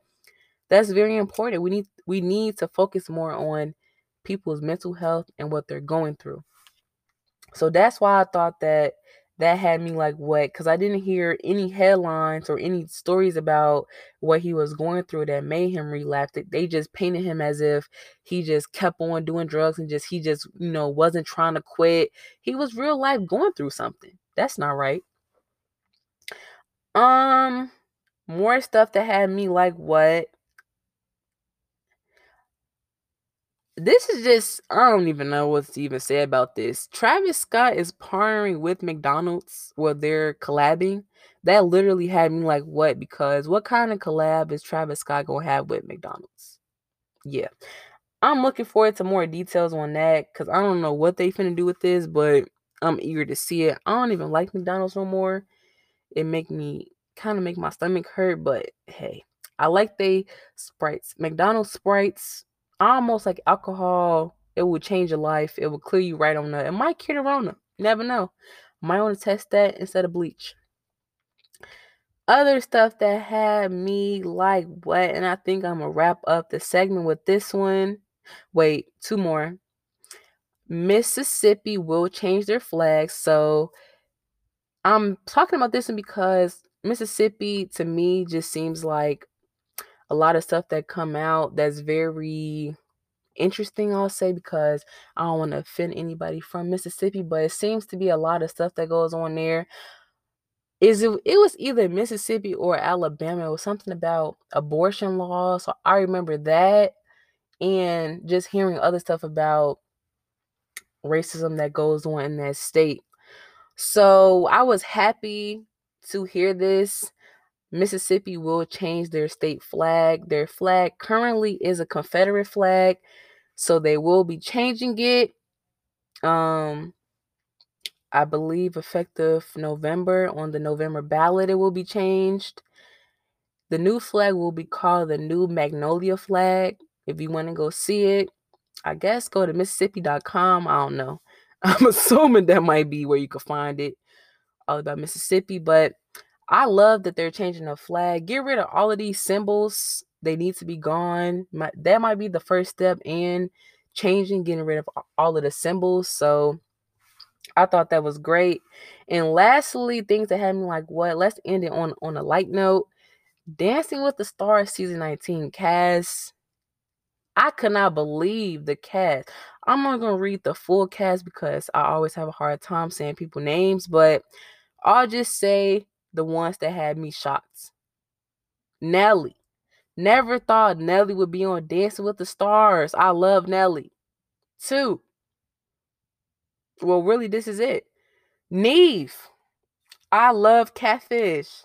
that's very important. We need we need to focus more on people's mental health and what they're going through. So that's why I thought that that had me like what because i didn't hear any headlines or any stories about what he was going through that made him relapse they just painted him as if he just kept on doing drugs and just he just you know wasn't trying to quit he was real life going through something that's not right um more stuff that had me like what this is just I don't even know what to even say about this. Travis Scott is partnering with McDonald's where they're collabing. That literally had me like, what? Because what kind of collab is Travis Scott gonna have with McDonald's? Yeah. I'm looking forward to more details on that because I don't know what they finna do with this, but I'm eager to see it. I don't even like McDonald's no more. It make me kind of make my stomach hurt, but hey, I like they sprites. McDonald's sprites almost like alcohol. It will change your life. It will clear you right on the. It might cure the Rona. never know. Might want to test that instead of bleach. Other stuff that had me like what, and I think I'm gonna wrap up the segment with this one. Wait, two more. Mississippi will change their flag. So I'm talking about this one because Mississippi to me just seems like a lot of stuff that come out that's very interesting i'll say because i don't want to offend anybody from mississippi but it seems to be a lot of stuff that goes on there is it it was either mississippi or alabama it was something about abortion laws so i remember that and just hearing other stuff about racism that goes on in that state so i was happy to hear this Mississippi will change their state flag. Their flag currently is a Confederate flag, so they will be changing it. Um I believe effective November on the November ballot it will be changed. The new flag will be called the new Magnolia flag. If you want to go see it, I guess go to mississippi.com. I don't know. I'm assuming that might be where you could find it uh, all about Mississippi, but I love that they're changing the flag. Get rid of all of these symbols. They need to be gone. My, that might be the first step in changing, getting rid of all of the symbols. So I thought that was great. And lastly, things that me like, what? Let's end it on on a light note. Dancing with the Stars season 19 cast. I could not believe the cast. I'm not gonna read the full cast because I always have a hard time saying people names, but I'll just say the ones that had me shocked. Nelly. Never thought Nelly would be on Dancing with the Stars. I love Nelly. Two. Well, really, this is it. Nev. I love Catfish.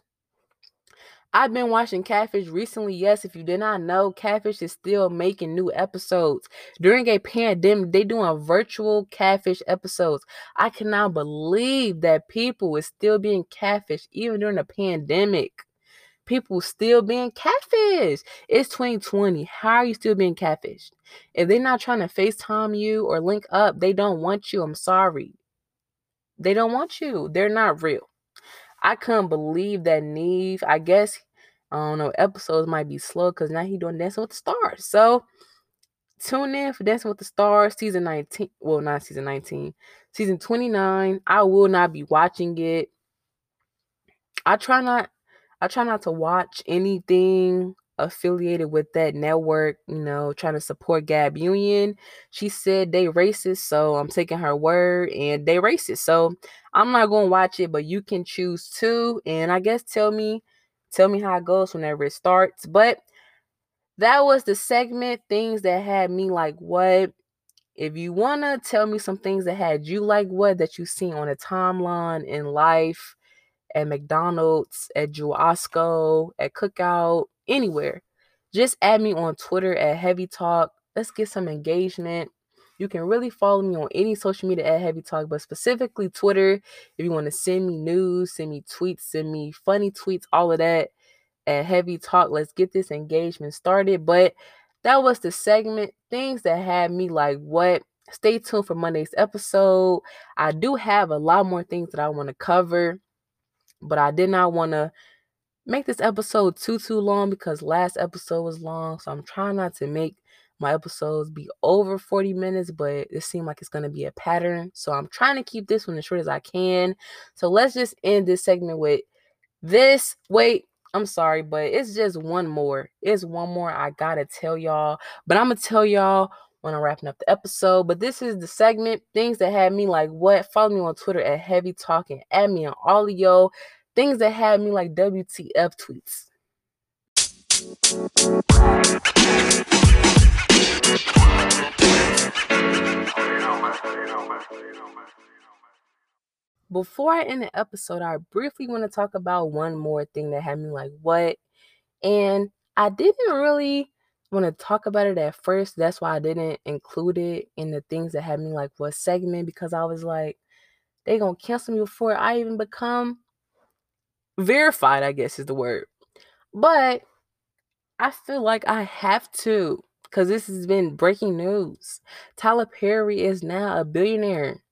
I've been watching Catfish recently. Yes, if you did not know, Catfish is still making new episodes. During a pandemic, they doing virtual Catfish episodes. I cannot believe that people is still being catfish even during a pandemic. People still being catfish. It's 2020. How are you still being catfished? If they're not trying to FaceTime you or link up, they don't want you. I'm sorry. They don't want you. They're not real. I couldn't believe that Nev, I guess, I don't know, episodes might be slow because now he doing Dancing with the Stars. So tune in for Dancing with the Stars season 19. Well, not season 19, season 29. I will not be watching it. I try not I try not to watch anything affiliated with that network, you know, trying to support Gab Union. She said they racist, so I'm taking her word and they racist. So I'm not going to watch it, but you can choose to and I guess tell me tell me how it goes whenever it starts. But that was the segment things that had me like what if you want to tell me some things that had you like what that you seen on a timeline in life at McDonald's, at Jewel Osco, at Cookout, anywhere. Just add me on Twitter at Heavy Talk. Let's get some engagement. You can really follow me on any social media at Heavy Talk, but specifically Twitter. If you want to send me news, send me tweets, send me funny tweets, all of that at Heavy Talk. Let's get this engagement started. But that was the segment. Things that had me like, what? Stay tuned for Monday's episode. I do have a lot more things that I want to cover, but I did not want to make this episode too too long because last episode was long so i'm trying not to make my episodes be over 40 minutes, but it seemed like it's going to be a pattern. So I'm trying to keep this one as short as I can. So let's just end this segment with this. Wait, I'm sorry, but it's just one more. It's one more I got to tell y'all. But I'm going to tell y'all when I'm wrapping up the episode. But this is the segment, things that had me like what? Follow me on Twitter at Heavy Talking. Add me on all of yo. Things that had me like WTF tweets. Before I end the episode, I briefly want to talk about one more thing that had me like, what? And I didn't really want to talk about it at first. That's why I didn't include it in the things that had me like, what segment? Because I was like, they gonna cancel me before I even become verified, I guess is the word. But I feel like I have to because this has been breaking news. Tyler Perry is now a billionaire.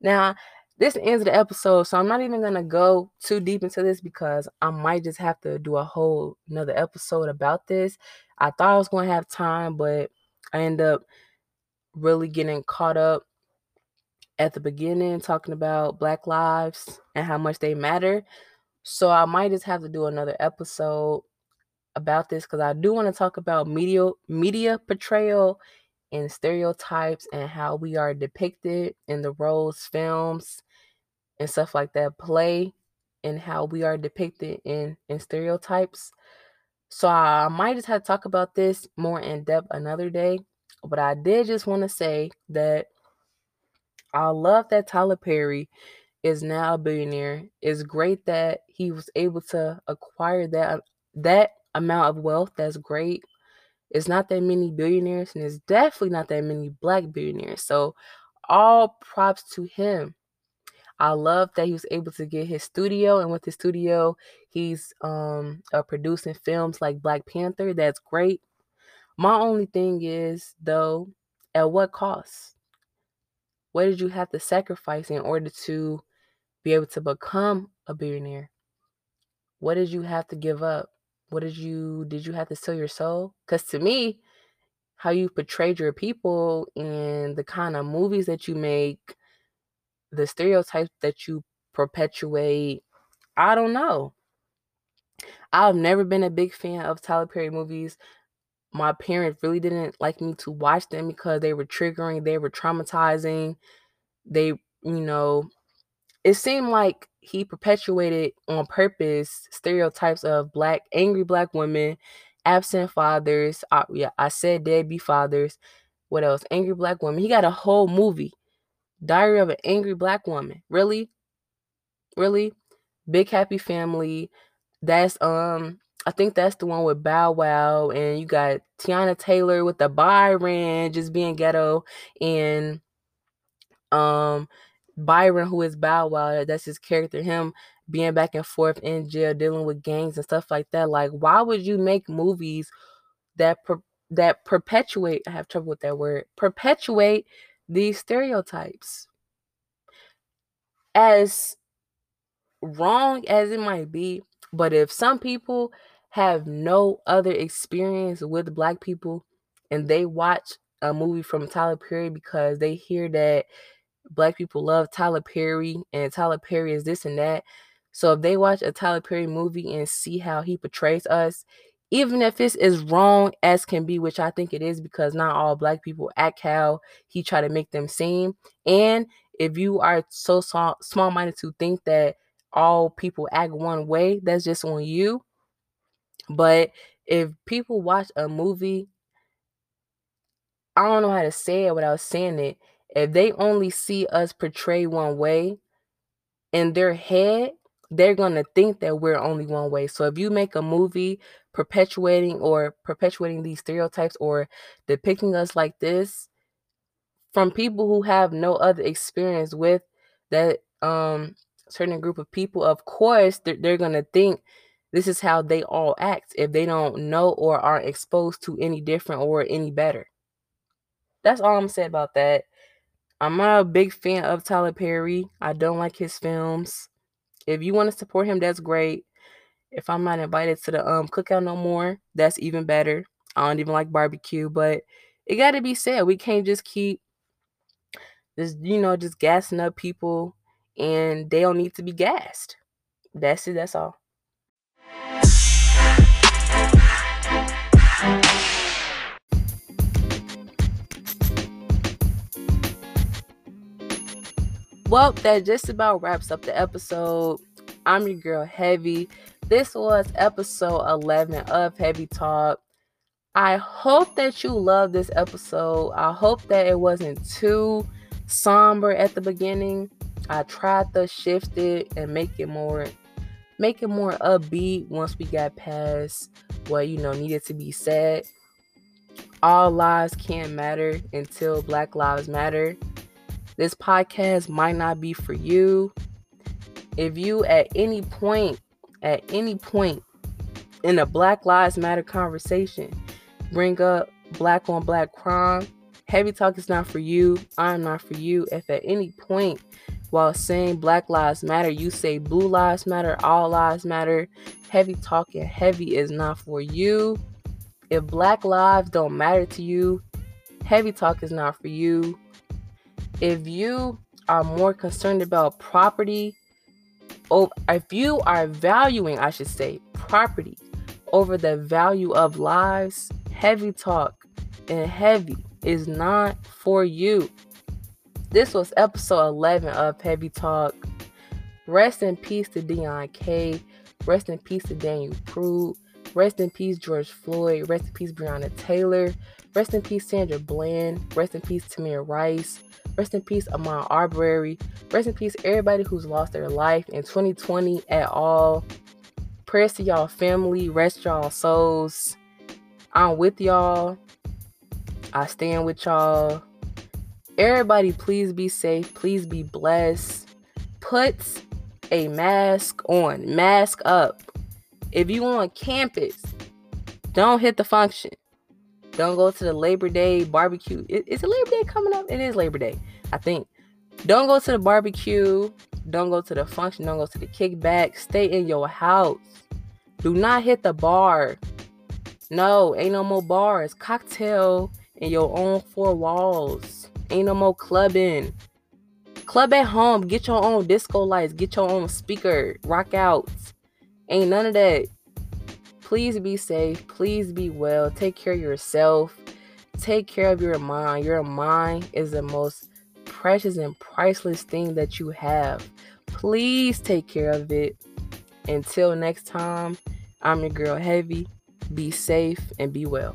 Now, this ends the episode, so I'm not even gonna go too deep into this because I might just have to do a whole another episode about this. I thought I was gonna have time, but I end up really getting caught up at the beginning talking about black lives and how much they matter. So I might just have to do another episode about this because I do want to talk about media media portrayal and stereotypes and how we are depicted in the roles, films, and stuff like that play and how we are depicted in in stereotypes. So I might just have to talk about this more in depth another day. But I did just want to say that I love that Tyler Perry is now a billionaire. It's great that he was able to acquire that that amount of wealth. That's great. It's not that many billionaires, and it's definitely not that many black billionaires. So all props to him. I love that he was able to get his studio, and with his studio, he's um uh, producing films like Black Panther. That's great. My only thing is though, at what cost? What did you have to sacrifice in order to be able to become a billionaire? What did you have to give up? What did you did you have to sell your soul? Because to me, how you portrayed your people and the kind of movies that you make, the stereotypes that you perpetuate, I don't know. I've never been a big fan of Tyler Perry movies. My parents really didn't like me to watch them because they were triggering, they were traumatizing. They, you know, it seemed like he perpetuated on purpose stereotypes of black angry black women absent fathers uh, yeah i said deadbeat fathers what else angry black women he got a whole movie diary of an angry black woman really really big happy family that's um i think that's the one with bow wow and you got Teyana taylor with the byron just being ghetto and um Byron, who is Bow Wow, that's his character, him being back and forth in jail, dealing with gangs and stuff like that. Like, why would you make movies that per- that perpetuate? I have trouble with that word. Perpetuate these stereotypes. As wrong as it might be, but if some people have no other experience with black people and they watch a movie from Tyler Perry because they hear that black people love Tyler Perry and Tyler Perry is this and that. So if they watch a Tyler Perry movie and see how he portrays us, even if it's as wrong as can be, which I think it is because not all black people act how he try to make them seem. And if you are so small minded to think that all people act one way, that's just on you. But if people watch a movie, I don't know how to say it without saying it if they only see us portray one way in their head, they're going to think that we're only one way. So if you make a movie perpetuating or perpetuating these stereotypes or depicting us like this from people who have no other experience with that um certain group of people, of course they're, they're going to think this is how they all act if they don't know or aren't exposed to any different or any better. That's all I'm saying about that. I'm not a big fan of Tyler Perry. I don't like his films. If you want to support him, that's great. If I'm not invited to the um cookout no more, that's even better. I don't even like barbecue, but it got to be said. We can't just keep just you know just gassing up people and they don't need to be gassed. That's it. That's all. Well, that just about wraps up the episode. I'm your girl Heavy. This was episode 11 of Heavy Talk. I hope that you love this episode. I hope that it wasn't too somber at the beginning. I tried to shift it and make it more make it more upbeat once we got past what you know needed to be said. All lives can't matter until Black Lives Matter. This podcast might not be for you. If you at any point, at any point in a Black Lives Matter conversation, bring up black on black crime, heavy talk is not for you. I'm not for you. If at any point while saying Black Lives Matter, you say Blue Lives Matter, All Lives Matter, heavy talking heavy is not for you. If Black lives don't matter to you, heavy talk is not for you if you are more concerned about property, if you are valuing, I should say, property over the value of lives, heavy talk and heavy is not for you. This was episode 11 of Heavy Talk. Rest in peace to Deon Kay. Rest in peace to Daniel Prude. Rest in peace, George Floyd. Rest in peace, Breonna Taylor. Rest in peace, Sandra Bland. Rest in peace, Tamir Rice. Rest in peace, Ahmaud Arbery. Rest in peace, everybody who's lost their life in 2020 at all. Prayers to y'all family. Rest y'all souls. I'm with y'all. I stand with y'all. Everybody, please be safe. Please be blessed. Put a mask on. Mask up. If you on campus, don't hit the function. Don't go to the Labor Day barbecue. Is, it Labor Day coming up? It is Labor Day, I think. Don't go to the barbecue. Don't go to the function. Don't go to the kickback. Stay in your house. Do not hit the bar. No, ain't no more bars. Cocktail in your own four walls. Ain't no more clubbing. Club at home. Get your own disco lights. Get your own speaker. Rock out. Ain't none of that. Please be safe. Please be well. Take care of yourself. Take care of your mind. Your mind is the most precious and priceless thing that you have. Please take care of it. Until next time, I'm your girl Heavy. Be safe and be well.